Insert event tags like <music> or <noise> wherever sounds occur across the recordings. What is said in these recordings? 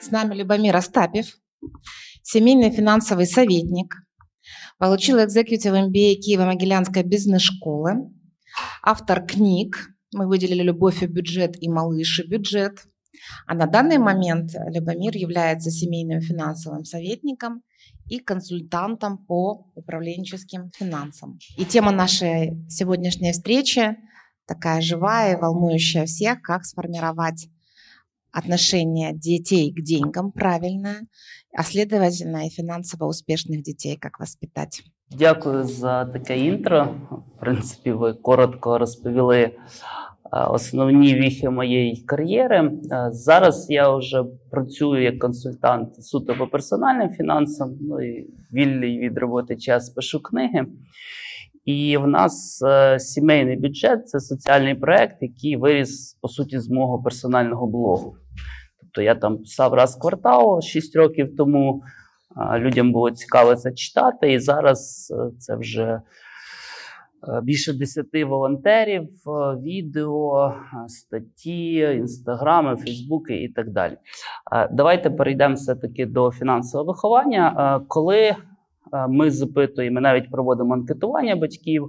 С нами Любомир Остапьев, семейный финансовый советник, получил экзекутив MBA Киево-Могилянской бизнес-школы, автор книг «Мы выделили любовь и бюджет» и «Малыш и бюджет». А на данный момент Любомир является семейным финансовым советником и консультантом по управленческим финансам. И тема нашей сегодняшней встречи такая живая и волнующая всех, как сформировать отношение детей к деньгам правильное, а следовательно и финансово успешных детей, как воспитать. Дякую за таке інтро. В принципі, ви коротко розповіли основні віхи моєї кар'єри. Зараз я вже працюю як консультант суто по персональним фінансам, ну і вільний від роботи час пишу книги. І в нас е, сімейний бюджет це соціальний проект, який виріс по суті з мого персонального блогу. Тобто я там писав раз в квартал 6 років тому. а, Людям було цікаво це читати, і зараз е, це вже е, більше 10 волонтерів, е, відео, е, статті, інстаграми, фейсбуки і так далі. Е, Давайте перейдемо все-таки до фінансового виховання. Е, Коли е, ми запитуємо, навіть проводимо анкетування батьків,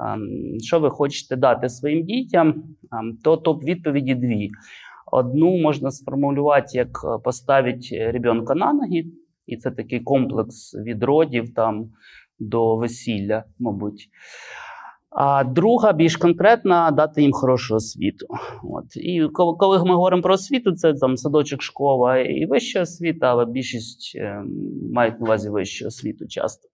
ем, що ви хочете дати своїм дітям, ем, то топ-відповіді дві. Одну можна сформулювати як поставить ребенка на ноги, і це такий комплекс від родів там до весілля, мабуть. А друга, більш конкретна, дати їм хорошу освіту. От. І коли, ми говоримо про освіту, це там садочок, школа і вища освіта, але більшість е, мають на увазі вищу освіту часто.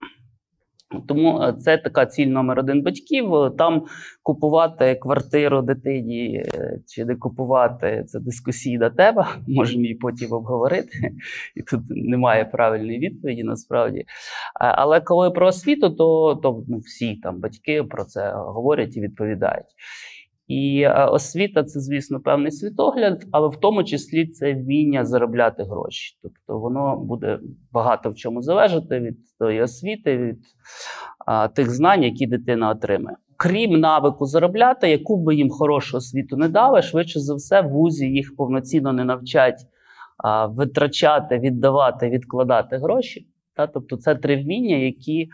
Тому е, це така ціль номер один батьків. Е, Там купувати квартиру дитині е, чи не купувати це дискусійна тема. <laughs> Можемо її потім обговорити. І тут немає правильної відповіді насправді. Але коли про освіту, то, то ну, всі там батьки про це говорять і відповідають. І е, освіта це, звісно, певний світогляд, але в тому числі це вміння заробляти гроші. Тобто воно буде багато в чому залежати від тої освіти, від а, тих знань, які дитина отримає. Крім навику заробляти, яку би їм хорошу освіту не дали, швидше за все, в вузі їх повноцінно не навчать а, витрачати, віддавати, відкладати гроші. Та? Тобто, це три вміння, які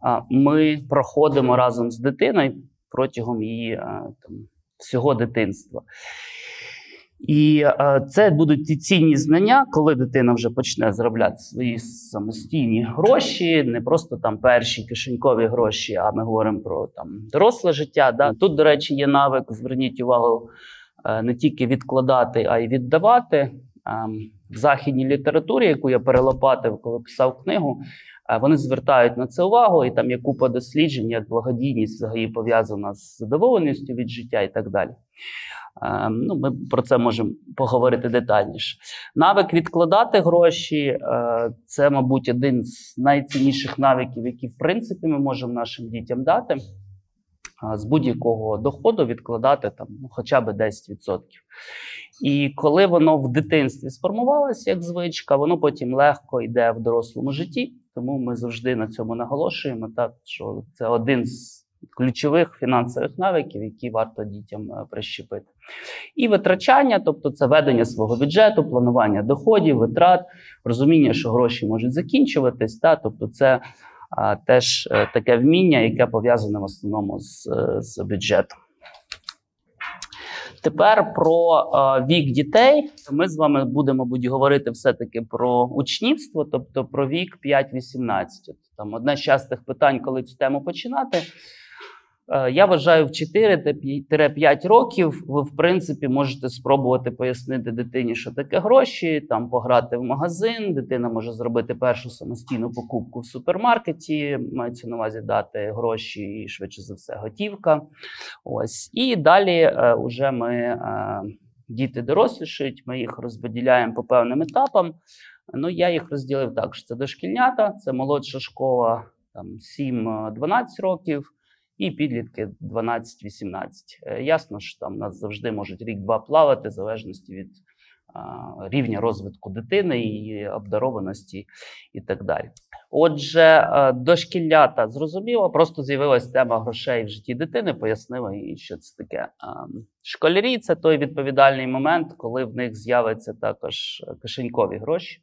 а, ми проходимо разом з дитиною протягом її а, там, всього дитинства. І е, це будуть ті цінні знання, коли дитина вже почне заробляти свої самостійні гроші, не просто там перші кишенькові гроші, а ми говоримо про там доросле життя. Да? Тут, до речі, є навик, зверніть увагу, е, не тільки відкладати, а й віддавати. Е, в західній літературі, яку я перелопатив, коли писав книгу, вони звертають на це увагу, і там є купа досліджень, як благодійність взагалі пов'язана з задоволеністю від життя і так далі. Е, Ну, ми про це можемо поговорити детальніше. Навик відкладати гроші е, це, мабуть, один з найцінніших навиків, які, в принципі, ми можемо нашим дітям дати. З будь-якого доходу відкладати там, ну, хоча б 10%. І коли воно в дитинстві сформувалося як звичка, воно потім легко йде в дорослому житті. Тому ми завжди на цьому наголошуємо, так, що це один з ключових фінансових навиків, які варто дітям е, прищепити. І витрачання, тобто це ведення свого бюджету, планування доходів, витрат, розуміння, що гроші можуть закінчуватись. Та, тобто це а, теж е, таке вміння, яке пов'язане в основному з, е, з бюджетом. Тепер про е, вік дітей. Ми з вами будемо мабуть, говорити все-таки про учнівство, тобто про вік 5-18. Там одне з частих питань, коли цю тему починати. Е, Я вважаю, в 4-5 років ви, в принципі, можете спробувати пояснити дитині, що таке гроші, там пограти в магазин. Дитина може зробити першу самостійну покупку в супермаркеті. Мається на увазі дати гроші і швидше за все готівка. Ось і далі е, уже ми е, діти дорослішають. Ми їх розподіляємо по певним етапам. Ну я їх розділив так: що це дошкільнята, це молодша школа, там 7-12 років і підлітки 12-18. Е, Ясно, що там нас завжди можуть рік-два плавати, в залежності від рівня розвитку дитини, її обдарованості і так далі. Отже, дошкіллята зрозуміло, просто з'явилась тема грошей в житті дитини, пояснила їй, що це таке. Школярі це той відповідальний момент, коли в них з'являться також кишенькові гроші.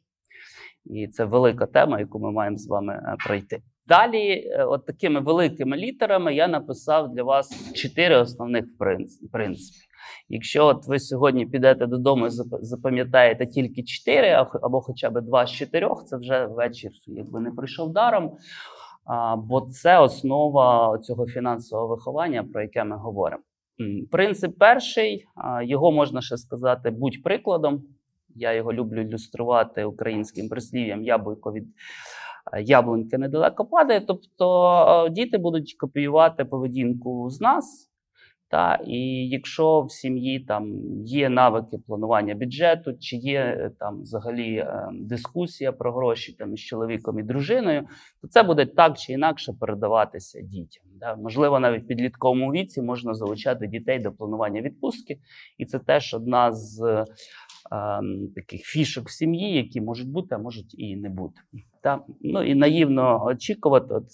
І це велика тема, яку ми маємо з вами е, пройти. Далі, е, от такими великими літерами, я написав для вас чотири основних принципи. Якщо от ви сьогодні підете додому і запам'ятаєте тільки чотири, або хоча б два з чотирьох, це вже вечір, якби не прийшов даром. Бо це основа цього фінансового виховання, про яке ми говоримо. Принцип перший, його можна ще сказати, будь прикладом. Я його люблю ілюструвати українським прислів'ям яблуко від е, яблуньки недалеко падає. Тобто е, діти будуть копіювати поведінку з нас. Та, І якщо в сім'ї там є навики планування бюджету, чи є е, там взагалі дискусія про гроші там із чоловіком і дружиною, то це буде так чи інакше передаватися дітям. Да? Можливо, навіть в підлітковому віці можна залучати дітей до планування відпустки, і це теж одна з таких фішок в сім'ї, які можуть бути, а можуть і не бути. Та? Ну і наївно очікувати. От,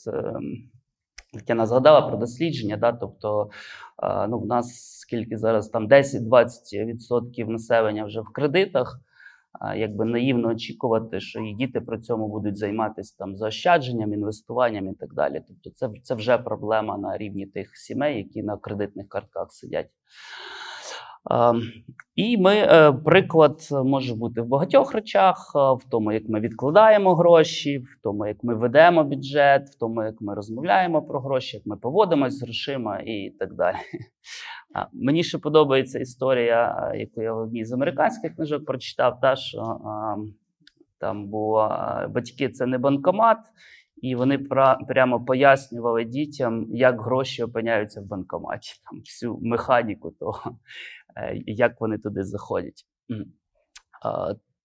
Тетяна згадала про дослідження, да, тобто ну, в нас скільки зараз там 10-20% населення вже в кредитах. Якби наївно очікувати, що і діти при цьому будуть займатися там заощадженням, інвестуванням і так далі. Тобто, це це вже проблема на рівні тих сімей, які на кредитних картках сидять. І ми е, приклад може бути в багатьох речах: в тому, як ми відкладаємо гроші, в тому, як ми ведемо бюджет, в тому, як ми розмовляємо про гроші, як ми поводимося з грошима і так далі. Мені ще подобається історія, яку я в одній з американських книжок прочитав, та що там було батьки це не банкомат, і вони прямо пояснювали дітям, як гроші опиняються в банкоматі, там всю механіку того. Е, як вони туди заходять.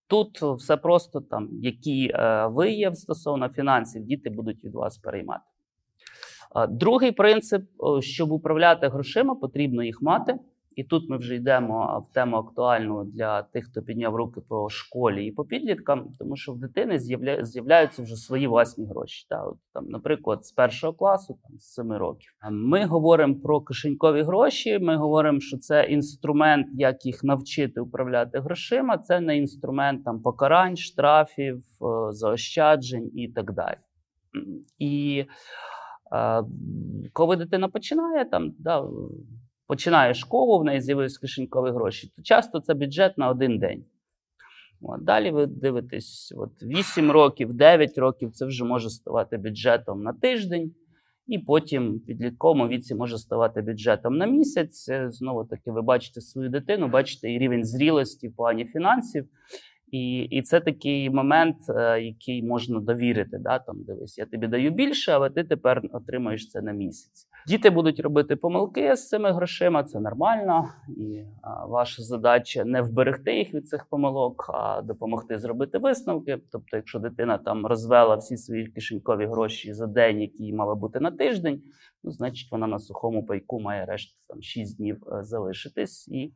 Тут все просто там, які е, є стосовно фінансів, діти будуть від вас переймати. Другий принцип: щоб управляти грошима, потрібно їх мати. І тут ми вже йдемо в тему актуальну для тих, хто підняв руки про школі і по підліткам, тому що в дитини з'являються вже свої власні гроші. Та, от, там, Наприклад, з першого класу, там, з семи років. Ми говоримо про кишенькові гроші. Ми говоримо, що це інструмент, як їх навчити управляти грошима. Це не інструмент там покарань, штрафів, е, заощаджень і так далі. І е, коли дитина починає там, да, починає школу, в неї з'явилися кишенькові гроші, то часто це бюджет на один день. От, Далі ви дивитесь, от 8 років, 9 років це вже може ставати бюджетом на тиждень, і потім в підлітковому віці може ставати бюджетом на місяць. Знову таки, ви бачите свою дитину, бачите і рівень зрілості в плані фінансів. І і це такий момент, е, який можна довірити. Да? Там, Дивись, я тобі даю більше, але ти тепер отримаєш це на місяць. Діти будуть робити помилки з цими грошима, це нормально, і ваша задача не вберегти їх від цих помилок, а допомогти зробити висновки. Тобто, якщо дитина там розвела всі свої кишенькові гроші за день, які мала бути на тиждень, ну значить вона на сухому пайку має решт там 6 днів е, залишитись і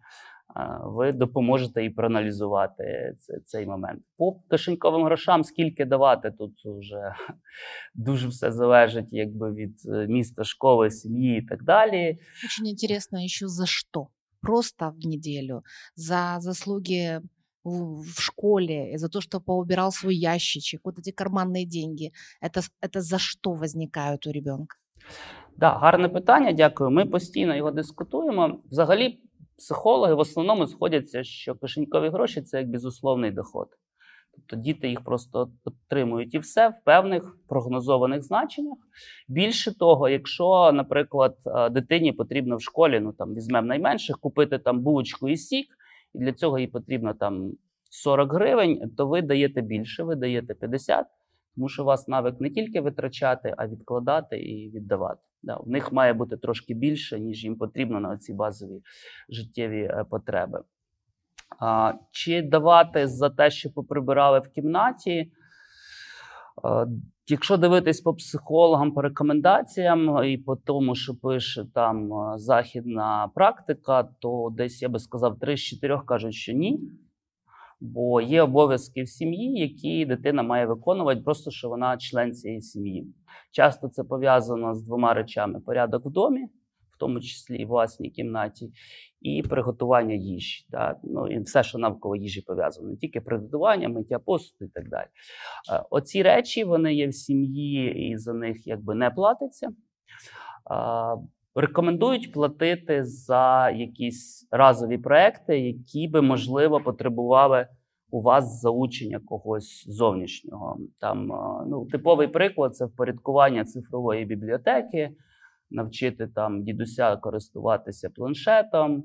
ви допоможете і проаналізувати цей момент. По кишеньковим грошам скільки давати, тут вже <laughs> дуже все залежить якби від е, міста, школи, сім'ї і так далі. Очень цікаво, ще за що? Просто в неділю, за заслуги в школе, за то, что поубирал свой ящичек, вот эти карманные деньги, это, это за что возникают у ребенка? Да, гарне питання, дякую. Ми постійно його дискутуємо. Взагалі, Психологи в основному сходяться, що кишенькові гроші це як безусловний доход. Тобто діти їх просто отримують і все в певних прогнозованих значеннях. Більше того, якщо, наприклад, дитині потрібно в школі, ну там візьмемо найменших, купити там булочку і сік, і для цього їй потрібно там 40 гривень, то ви даєте більше, ви даєте 50, тому що у вас навик не тільки витрачати, а відкладати і віддавати. Да, В них має бути трошки більше, ніж їм потрібно на ці базові життєві е, потреби. А, Чи давати за те, що поприбирали в кімнаті? Якщо дивитись по психологам, по рекомендаціям і по тому, що пише там західна практика, то десь я би сказав, 3 з 4 кажуть, що ні. Бо є обов'язки в сім'ї, які дитина має виконувати, просто що вона член цієї сім'ї. Часто це пов'язано з двома речами: порядок в домі, в тому числі і власній кімнаті, і приготування їжі. Да? Ну, і все, що навколо їжі пов'язано, не тільки приготування, миття посуду і так далі. Оці речі вони є в сім'ї, і за них якби не платиться. Рекомендують платити за якісь разові проекти, які би можливо потребували у вас залучення когось зовнішнього. Там ну, типовий приклад це впорядкування цифрової бібліотеки, навчити там дідуся користуватися планшетом.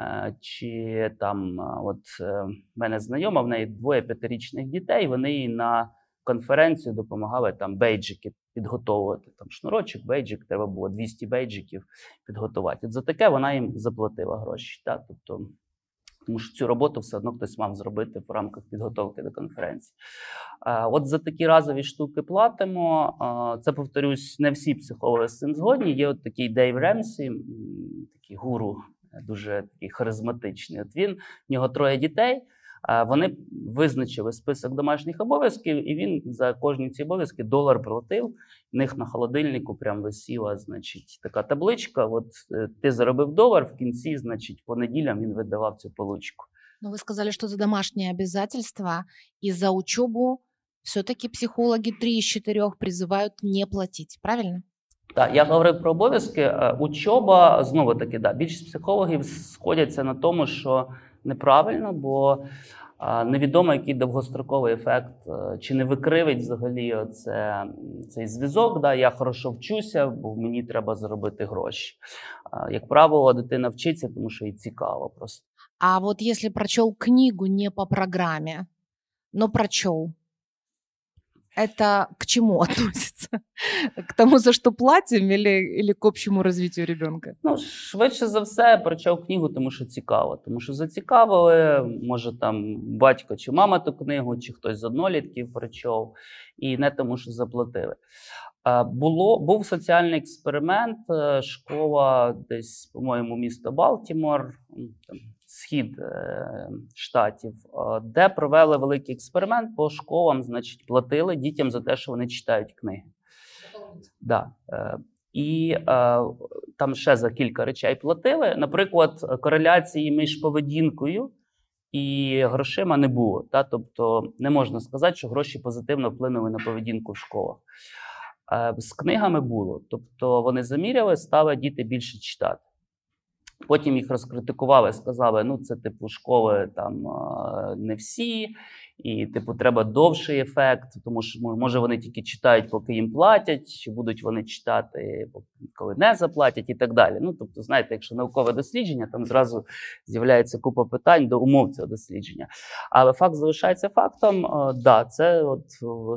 Е, чи там, от е, мене знайома, в неї двоє п'ятирічних дітей. Вони на конференцію допомагали там бейджики підготовувати. Там шнурочок, бейджик, треба було 200 бейджиків підготувати. От за таке вона їм заплатила гроші. Так? Тобто, тому що цю роботу все одно хтось мав зробити в рамках підготовки до конференції. От за такі разові штуки платимо. Це повторюсь, не всі психологи з цим згодні. Є от такий Дейв Ремсі, такий гуру, дуже такий харизматичний. От він в нього троє дітей. Вони визначили список домашніх обов'язків, і він за кожні ці обов'язки долар платив. В них на холодильнику прям висіла, значить, така табличка. От е, ти заробив долар в кінці, значить, по неділям він видавав цю получку. Ну, ви сказали, що за домашні обязательства і за учебу все-таки психологи 3 із 4 призивають не платити, правильно? Так, я говорив про обов'язки. Учоба знову таки, да, більшість психологів сходяться на тому, що неправильно, бо невідомо, який довгостроковий ефект, е, чи не викривить взагалі оце, цей зв'язок. Да, Я хорошо вчуся, бо мені треба заробити гроші. Як правило, дитина вчиться, тому що їй цікаво просто. А от якщо прочел книгу не по програмі, но прочел, это к чему <laughs> относится? К тому, за що платим, или, или к общему развитию ребенка? Ну, швидше за все, прочав книгу, тому що цікаво. Тому що зацікавили, може там батько чи мама ту книгу, чи хтось з однолітків прочов, і не тому, що заплатили. Було, Був соціальний експеримент, е, школа десь, по-моєму, місто Балтімор, там, схід е, штатів, де провели великий експеримент по школам, значить, платили дітям за те, що вони читають книги. Да. Е, і е, там ще за кілька речей платили. Наприклад, кореляції між поведінкою і грошима не було. Та? Тобто не можна сказати, що гроші позитивно вплинули на поведінку в школах. З книгами було. Тобто вони заміряли, стали діти більше читати. Потім їх розкритикували, сказали, ну це типу школи там не всі, і типу треба довший ефект, тому що може вони тільки читають, поки їм платять, чи будуть вони читати, коли не заплатять, і так далі. Ну тобто, знаєте, якщо наукове дослідження, там зразу з'являється купа питань до умов цього дослідження. Але факт залишається фактом. Да, це от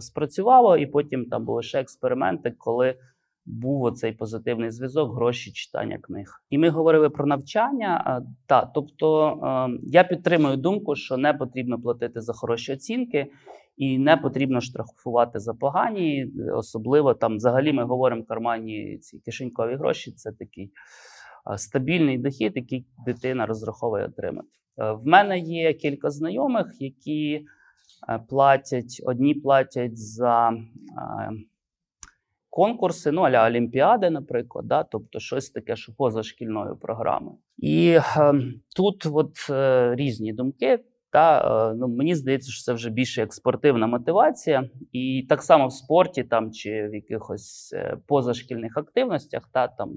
спрацювало, і потім там були ще експерименти, коли був оцей позитивний зв'язок, гроші читання книг. І ми говорили про навчання. Та, тобто я підтримую думку, що не потрібно платити за хороші оцінки. І не потрібно штрафувати за погані, особливо там взагалі ми говоримо карманні ці кишенькові гроші. Це такий стабільний дохід, який дитина розраховує отримати. Е, в мене є кілька знайомих, які е, платять одні платять за конкурси, ну аля Олімпіади, наприклад, да, тобто щось таке, що поза шкільною програмою. І е, тут от е, різні думки. Та е, ну мені здається, що це вже більше як спортивна мотивація, і так само в спорті, там чи в якихось е, позашкільних активностях, та там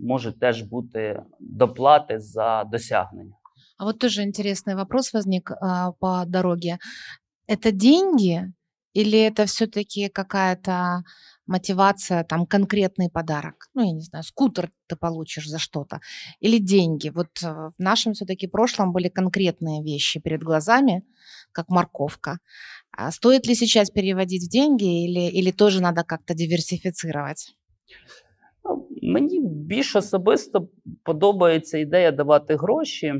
можуть теж бути доплати за досягнення. А вот тоже интересный вопрос возник а, по дороге. Это деньги или это все-таки какая-то мотивация, там конкретный подарок, ну, я не знаю, скутер ты получишь за что-то, или деньги. Вот э, в нашем все-таки прошлом были конкретные вещи перед глазами, как морковка. А стоит ли сейчас переводить в деньги, или, или тоже надо как-то диверсифицировать? Ну, мені більш особисто подобається ідея давати гроші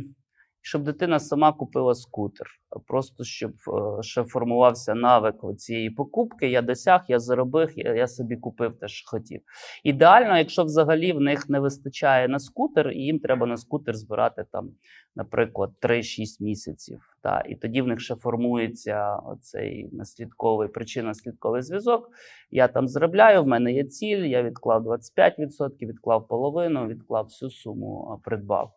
Щоб дитина сама купила скутер. Просто щоб е, ще формувався навик цієї покупки. Я досяг, я заробив, я, я собі купив те, що хотів. Ідеально, якщо взагалі в них не вистачає на скутер, і їм треба на скутер збирати там, наприклад, 3-6 місяців. Та, І тоді в них ще формується цей наслідковий причинно-слідковий зв'язок. Я там заробляю, в мене є ціль, я відклав 25%, відклав половину, відклав всю суму, придбав.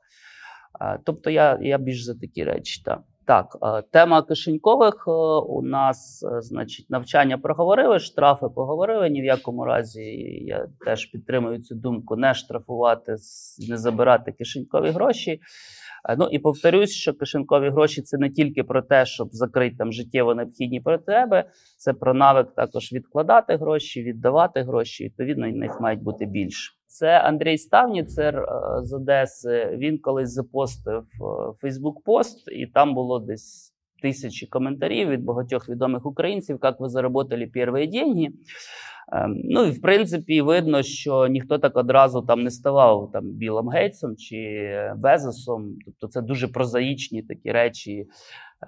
Тобто я я більш за такі речі. Так, так тема кишенькових у нас, значить, навчання проговорили, штрафи поговорили. Ні в якому разі я теж підтримую цю думку: не штрафувати, не забирати кишенькові гроші. Ну і повторюсь, що кишенькові гроші це не тільки про те, щоб закрити там життєво необхідні потреби, це про навик також відкладати гроші, віддавати гроші. Відповідно, них мають бути більше. Це Андрій Ставніцер е, з Одеси. Він колись запостив Фейсбук пост, і там було десь тисячі коментарів від багатьох відомих українців, як ви заработали перші деньги. Ем, ну і в принципі видно, що ніхто так одразу там не ставав там Білом Гейтсом чи Безосом. Тобто це дуже прозаїчні такі речі.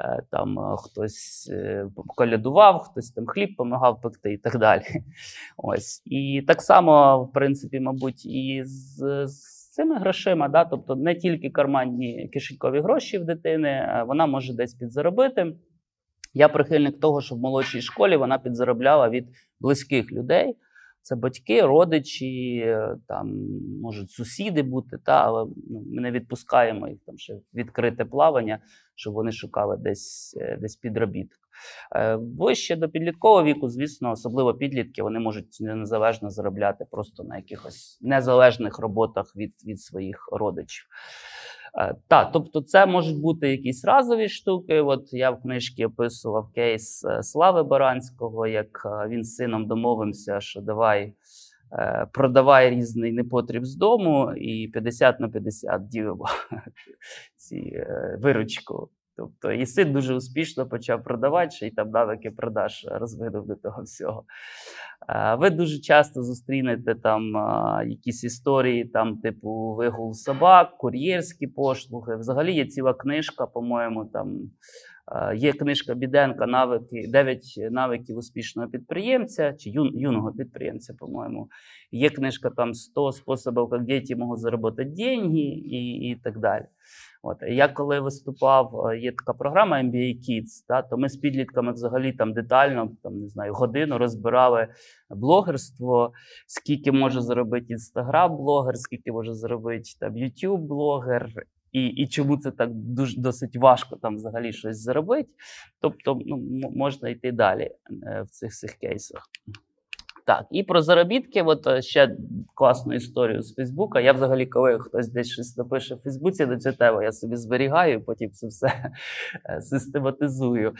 Е, там е, хтось е, колядував, хтось там хліб допомагав пекти і так далі. <laughs> Ось і так само, в принципі, мабуть, і з, з цими грошима, да, тобто не тільки карманні кишенькові гроші в дитини, вона може десь підзаробити. Я прихильник того, що в молодшій школі вона підзаробляла від близьких людей. Це батьки, родичі, е, там можуть сусіди бути, та але ну, ми не відпускаємо їх там ще відкрите плавання, щоб вони шукали десь е, десь підробіток. Е, вище до підліткового віку, звісно, особливо підлітки, вони можуть незалежно заробляти просто на якихось незалежних роботах від, від своїх родичів. Е, так, тобто, це можуть бути якісь разові штуки. От я в книжці описував кейс е, Слави Баранського, як е, він з сином домовився, що давай продавай різний непотріб з дому, і 50 на 50 ділимо <laughs> ці виручку. Тобто і син дуже успішно почав продавати, ще й там навики продаж розвинув до того всього. Ви дуже часто зустрінете там якісь історії, там, типу вигул собак, кур'єрські послуги. Взагалі є ціла книжка, по-моєму, там є книжка Біденка навики, 9 навиків успішного підприємця чи юн, юного підприємця, по-моєму. Є книжка там 100 способів, як діти можуть заробити деньги і, і так далі. От я коли виступав, е, є така програма MBA Kids, та, то ми з підлітками взагалі там детально там не знаю годину розбирали блогерство, скільки може заробити інстаграм-блогер, скільки може заробити там YouTube-блогер, і і чому це так дуже досить важко там взагалі щось заробити. Тобто ну, можна йти далі е, в цих цих кейсах. Так, і про заробітки, от е, ще класну історію з Фейсбука. Я взагалі, коли хтось десь щось напише в Фейсбуці до цього теми, я собі зберігаю, потім це все е, систематизую.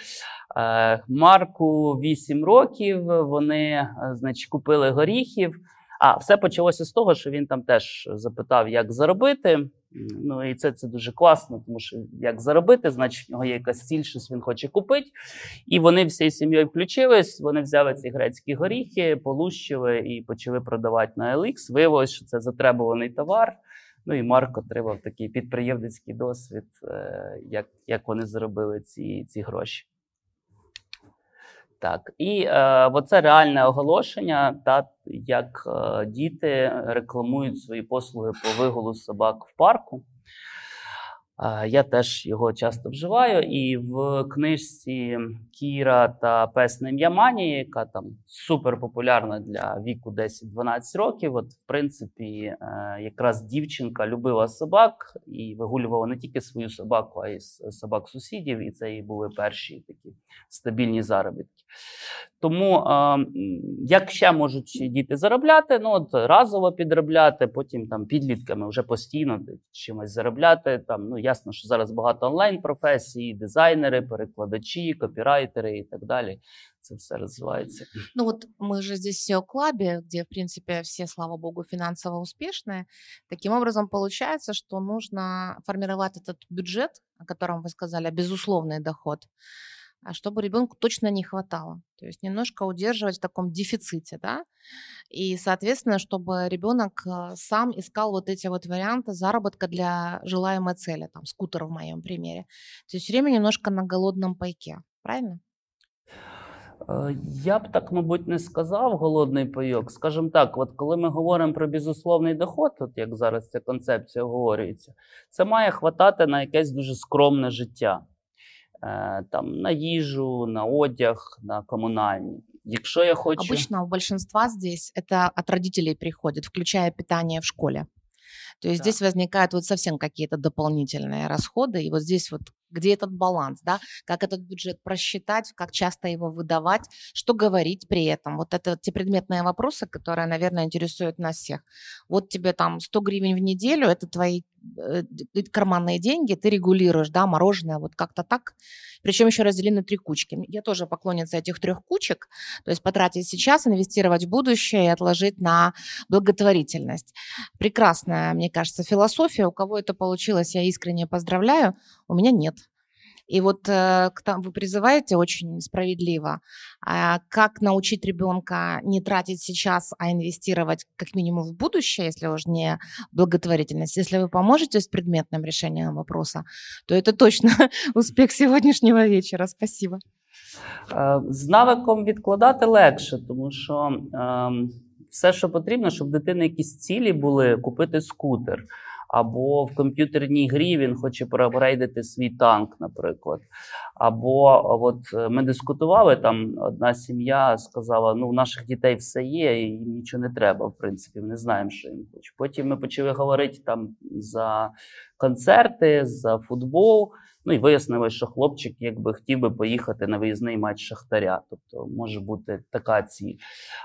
Е, Марку 8 років. Вони, значить, купили горіхів. А все почалося з того, що він там теж запитав, як заробити. Ну і це це дуже класно, тому що як заробити, значить, в нього є якась ціль, щось він хоче купити. І вони всією сім'єю включились. Вони взяли ці грецькі горіхи, полущили і почали продавати на LX. Виявилось, що це затребуваний товар. Ну і Марк отримав такий підприємницький досвід, е, як як вони заробили ці, ці гроші. Так, і е, оце реальне оголошення, та як е, діти рекламують свої послуги по вигулу собак в парку. Я теж його часто вживаю. І в книжці Кіра та Пес на ім'я Мані, яка там супер популярна для віку 10-12 років. От, в принципі, е, якраз дівчинка любила собак і вигулювала не тільки свою собаку, а й собак сусідів. І це і були перші такі стабільні заробітки. Тому як ще можуть діти заробляти, ну от разово підробляти, потім там підлітками вже постійно чимось заробляти. Там ну ясно, що зараз багато онлайн професій, дизайнери, перекладачі, копірайтери і так далі. Це все развивается. Ну вот мы же здесь в клабе, где, в принципе, все, слава богу, финансово успешные. Таким образом, получается, что нужно формировать этот бюджет, о котором вы сказали, безусловный доход, а чтобы ребенку точно не хватало. То есть немножко удерживать в таком дефиците, да, и, соответственно, чтобы ребенок э, сам искал вот эти вот варианты заработка для желаемой цели, там, скутер в моем примере. То есть время немножко на голодном пайке, правильно? Е, я б так, мабуть, не сказав голодний пайок. Скажімо так, от коли ми говоримо про безусловний доход, от як зараз ця концепція говориться, це має хватати на якесь дуже скромне життя. Е, там, на їжу, на одяг, на комунальні. Якщо я хочу... Обычно у большинства здесь это от родителей приходит, включая питание в школе. То есть да. здесь возникают вот совсем какие-то дополнительные расходы, и вот здесь вот где этот баланс, да, как этот бюджет просчитать, как часто его выдавать, что говорить при этом. Вот это те предметные вопросы, которые, наверное, интересуют нас всех. Вот тебе там 100 гривен в неделю, это твои э, карманные деньги, ты регулируешь, да, мороженое, вот как-то так. Причем еще разделены на три кучки. Я тоже поклонница этих трех кучек, то есть потратить сейчас, инвестировать в будущее и отложить на благотворительность. Прекрасная, мне кажется, философия. У кого это получилось, я искренне поздравляю У меня нет. И вот э, вы призываете очень справедливо, а как научить ребенка не тратить сейчас, а инвестировать как минимум в будущее, если уж не благотворительность. Если вы поможете с предметным решением вопроса, то это точно <laughs> успех сегодняшнего вечера. Спасибо. З навиком відкладати легше, тому що е, все, що потрібно, щоб в дитини якісь цілі були, купити скутер Або в комп'ютерній грі він хоче проапгрейдити свій танк, наприклад. Або от ми дискутували там. Одна сім'я сказала: ну, у наших дітей все є, і їм нічого не треба. В принципі, ми не знаємо, що їм хоче. Потім ми почали говорити там за концерти, за футбол. Ну і вияснили, що хлопчик якби хотів би поїхати на виїзний матч Шахтаря. Тобто може бути така ціль.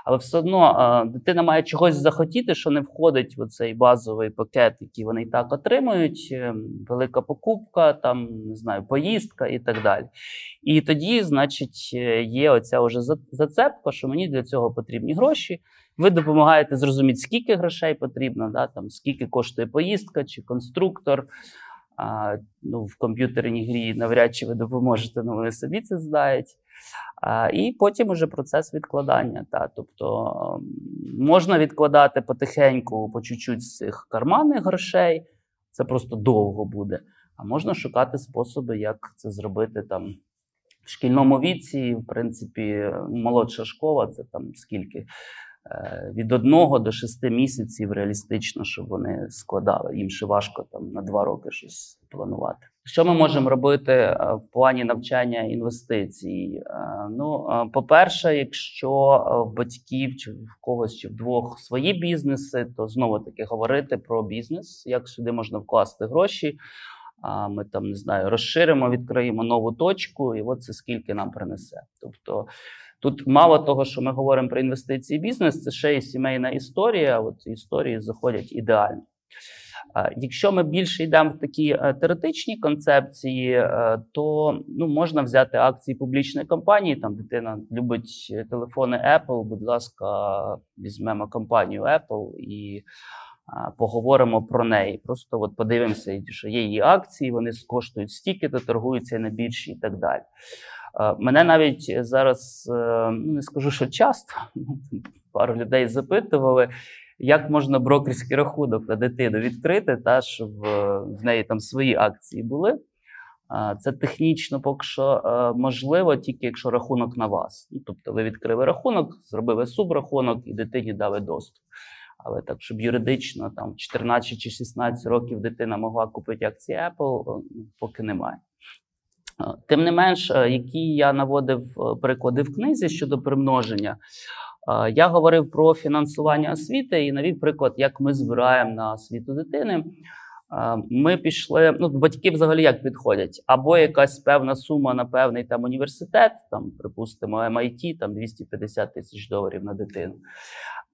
Але все одно дитина має чогось захотіти, що не входить в цей базовий пакет, який вони і так отримують. Ем, велика покупка, там не знаю, поїздка і так далі. І тоді, значить, е, є оця вже зацепка, що мені для цього потрібні гроші. Ви допомагаєте зрозуміти, скільки грошей потрібно, да, там, скільки коштує поїздка чи конструктор. А, ну, В комп'ютерній грі навряд чи ви допоможете, ну вони собі це знають. А, І потім уже процес відкладання. Та, Тобто можна відкладати потихеньку, по чуть-чуть з цих карманних грошей, це просто довго буде. А можна шукати способи, як це зробити там. В шкільному віці, в принципі, молодша школа це там скільки від одного до шести місяців реалістично, щоб вони складали. Їм ще важко там на два роки щось планувати. Що ми можемо робити е, в плані навчання інвестицій? Е, ну, по-перше, якщо в батьків чи в когось чи в двох свої бізнеси, то знову таки говорити про бізнес, як сюди можна вкласти гроші. А ми там не знаю, розширимо, відкриємо нову точку, і от це скільки нам принесе. Тобто Тут мало того, що ми говоримо про інвестиції і бізнес, це ще й сімейна історія. От історії заходять ідеально. Якщо ми більше йдемо в такі е, теоретичні концепції, е, то ну, можна взяти акції публічної компанії. Там дитина любить телефони Apple. Будь ласка, візьмемо компанію Apple і поговоримо про неї. Просто от подивимося, що є її акції, вони коштують стільки, то торгуються на біржі і так далі. Мене навіть зараз е, ну не скажу, що часто пару людей запитували, як можна брокерський рахунок на дитину відкрити, та щоб е, в неї там свої акції були. Це технічно поки що е, можливо, тільки якщо рахунок на вас. Ну, Тобто, ви відкрили рахунок, зробили субрахунок і дитині дали доступ. Але так, щоб юридично там 14 чи 16 років дитина могла купити акції Apple, поки немає. Тим не менш, е, які я наводив е, приклади в книзі щодо примноження, е, я говорив про фінансування освіти і навів приклад, як ми збираємо на освіту дитини. Ми пішли, ну батьки взагалі як підходять, або якась певна сума на певний там університет, там припустимо, MIT, там 250 тисяч доларів на дитину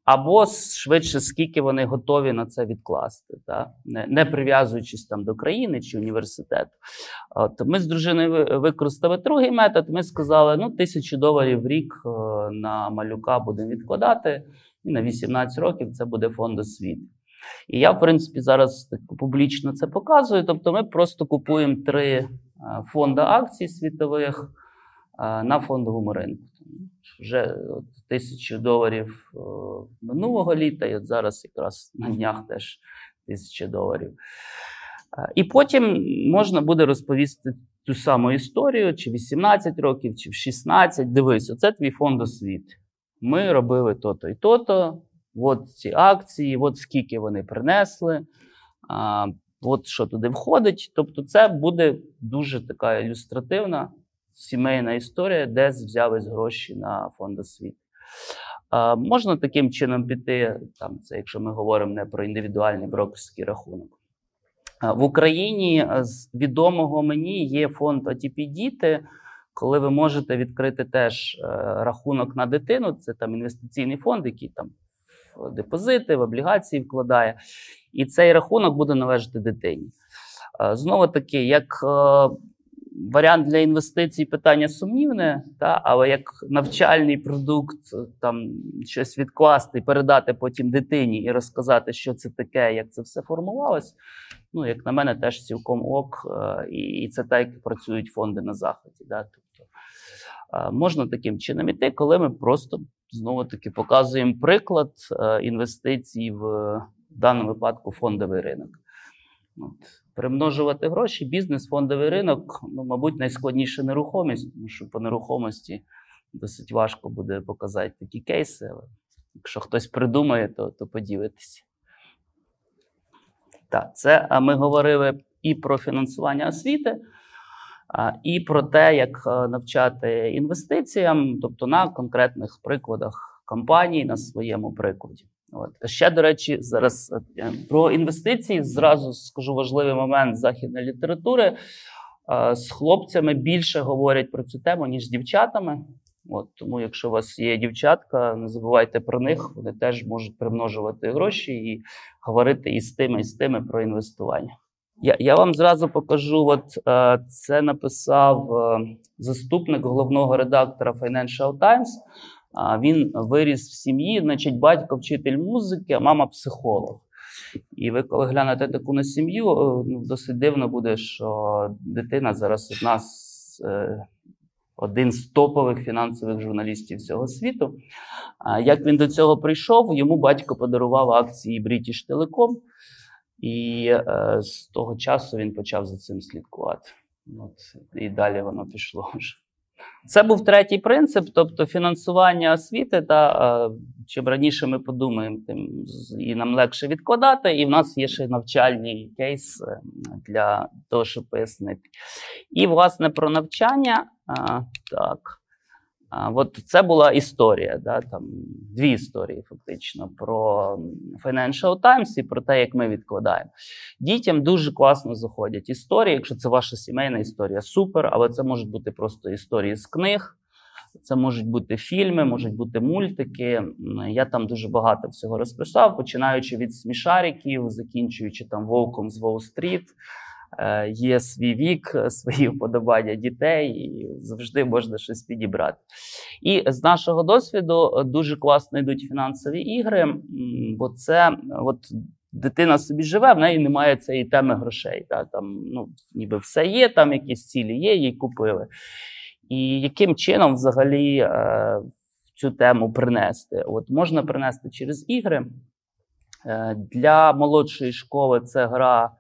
або швидше, скільки вони готові на це відкласти, та? не, не прив'язуючись там до країни чи університету. От Ми з дружиною використали другий метод. Ми сказали, ну, тисячу доларів в рік е, на малюка будемо відкладати, і на 18 років це буде фонд освіти. І я, в принципі, зараз так публічно це показую. Тобто, ми просто купуємо три е, фонди акцій світових. На фондовому ринку. Вже тисячу доларів минулого літа, і от зараз якраз на днях теж тисяча доларів. І потім можна буде розповісти ту саму історію, чи 18 років, чи в 16. Дивись, оце твій фонд освіти. Ми робили то-то і то-то. От ці акції, от скільки вони принесли, от що туди входить. Тобто, це буде дуже така ілюстративна сімейна історія, де взялись гроші на фонд освіти. А, Можна таким чином піти, там, це якщо ми говоримо не про індивідуальний брокерський рахунок. В Україні з відомого мені є фонд OTP Діти, коли ви можете відкрити теж е, рахунок на дитину. Це там інвестиційний фонд, який там в депозити, в облігації вкладає. І цей рахунок буде належати дитині. Знову таки, як е, варіант для інвестицій питання сумнівне, та, але як навчальний продукт, там щось відкласти, передати потім дитині і розказати, що це таке, як це все формувалось. Ну, як на мене, теж цілком ок, е, і це так, як працюють фонди на заході. Да? Тобто можна таким чином іти, коли ми просто знову таки показуємо приклад е, інвестицій в даному випадку фондовий ринок. От примножувати гроші, бізнес, фондовий ринок, ну, мабуть, найскладніша нерухомість, тому що по нерухомості досить важко буде показати такі кейси. Але якщо хтось придумає, то, то поділитися. Так, це ми говорили і про фінансування освіти, і про те, як е, навчати інвестиціям, тобто на конкретних прикладах компаній на своєму прикладі. От. Ще, до речі, зараз е, про інвестиції зразу скажу важливий момент західної літератури. З хлопцями більше говорять про цю тему, ніж з дівчатами. От, Тому, якщо у вас є дівчатка, не забувайте про них, вони теж можуть примножувати гроші і говорити і з тими, і з тими про інвестування. Я я вам зразу покажу: от е, це написав е, заступник головного редактора Financial Times. Він виріс в сім'ї, значить, батько вчитель музики, а мама психолог. І ви, коли глянете таку на сім'ю, е, ну, досить дивно буде, що дитина зараз одна з е, один з топових фінансових журналістів всього світу. Як він до цього прийшов, йому батько подарував акції British Telecom, і е, з того часу він почав за цим слідкувати. От, І далі воно пішло вже. Це був третій принцип, тобто фінансування освіти. Та чим раніше ми подумаємо, тим і нам легше відкладати. І в нас є ще навчальний кейс е, для того, щоб пояснити. І, власне, про навчання. Так. От це була історія, да, там дві історії фактично про Financial Times і про те, як ми відкладаємо. Дітям дуже класно заходять історії. Якщо це ваша сімейна історія, супер, але це можуть бути просто історії з книг, це можуть бути фільми, можуть бути мультики. Я там дуже багато всього розписав, починаючи від смішариків, закінчуючи там Вовком з Уолл-стріт. Е, є свій вік, свої <laughs> вподобання дітей, і завжди можна щось підібрати. І з нашого досвіду дуже класно йдуть фінансові ігри, бо це от. Дитина собі живе, в неї немає цієї теми грошей. Та, там, ну, Ніби все є, там якісь цілі є, їй купили. І яким чином взагалі е, цю тему принести? От Можна принести через ігри. Е, Для молодшої школи це гра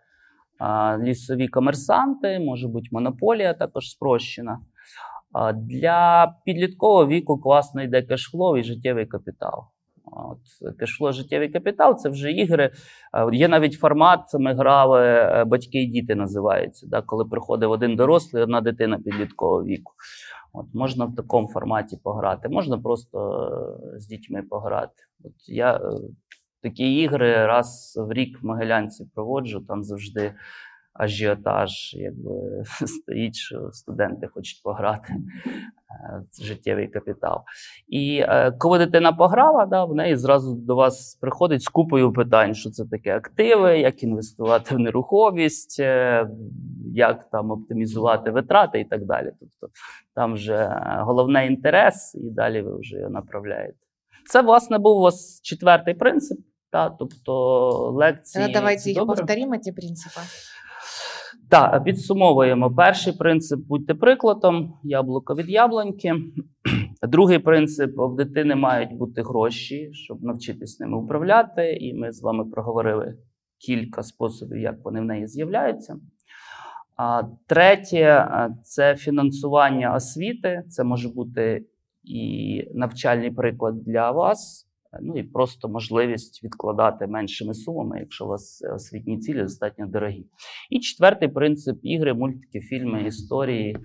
лісові комерсанти, може бути монополія також спрощена. Для підліткового віку класно йде кешфлоу і життєвий капітал. От, Кешфлоу, життєвий капітал це вже ігри. Є навіть формат, ми грали е, батьки і діти називаються, да, коли приходить один дорослий, одна дитина підліткового віку. От, Можна в такому форматі пограти, можна просто е, з дітьми пограти. От Я е, такі ігри раз в рік в Могилянці проводжу, там завжди ажіотаж якби, <laughs> стоїть, що студенти хочуть пограти е, життєвий капітал. І е, коли дитина пограла, да, в неї зразу до вас приходить з купою питань, що це таке активи, як інвестувати в нерухомість, е, як там оптимізувати витрати і так далі. Тобто там вже головне інтерес, і далі ви вже його направляєте. Це, власне, був у вас четвертий принцип. Та, тобто лекції. Давайте їх повторимо, ці принципи. Так, підсумовуємо. Перший принцип будьте прикладом, яблуко від яблуньки. <clears throat> Другий принцип в дитини мають бути гроші, щоб навчитись ними управляти. І ми з вами проговорили кілька способів, як вони в неї з'являються. А третє це фінансування освіти. Це може бути і навчальний приклад для вас, ну і просто можливість відкладати меншими сумами, якщо у вас е, освітні цілі достатньо дорогі. І четвертий принцип ігри, мультики, фільми, історії.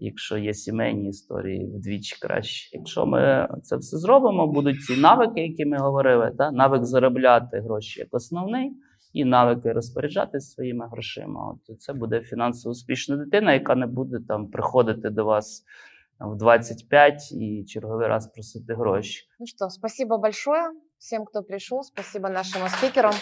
Якщо є сімейні історії, вдвічі краще. Якщо ми це все зробимо, будуть ці навики, які ми говорили, та? навик заробляти гроші як основний, і навики розпоряджатися своїми грошима. От це буде фінансово успішна дитина, яка не буде там приходити до вас в 25 і черговий раз просити гроші. Ну что, спасибо большое всем, кто пришел. Спасибо нашему спикерам.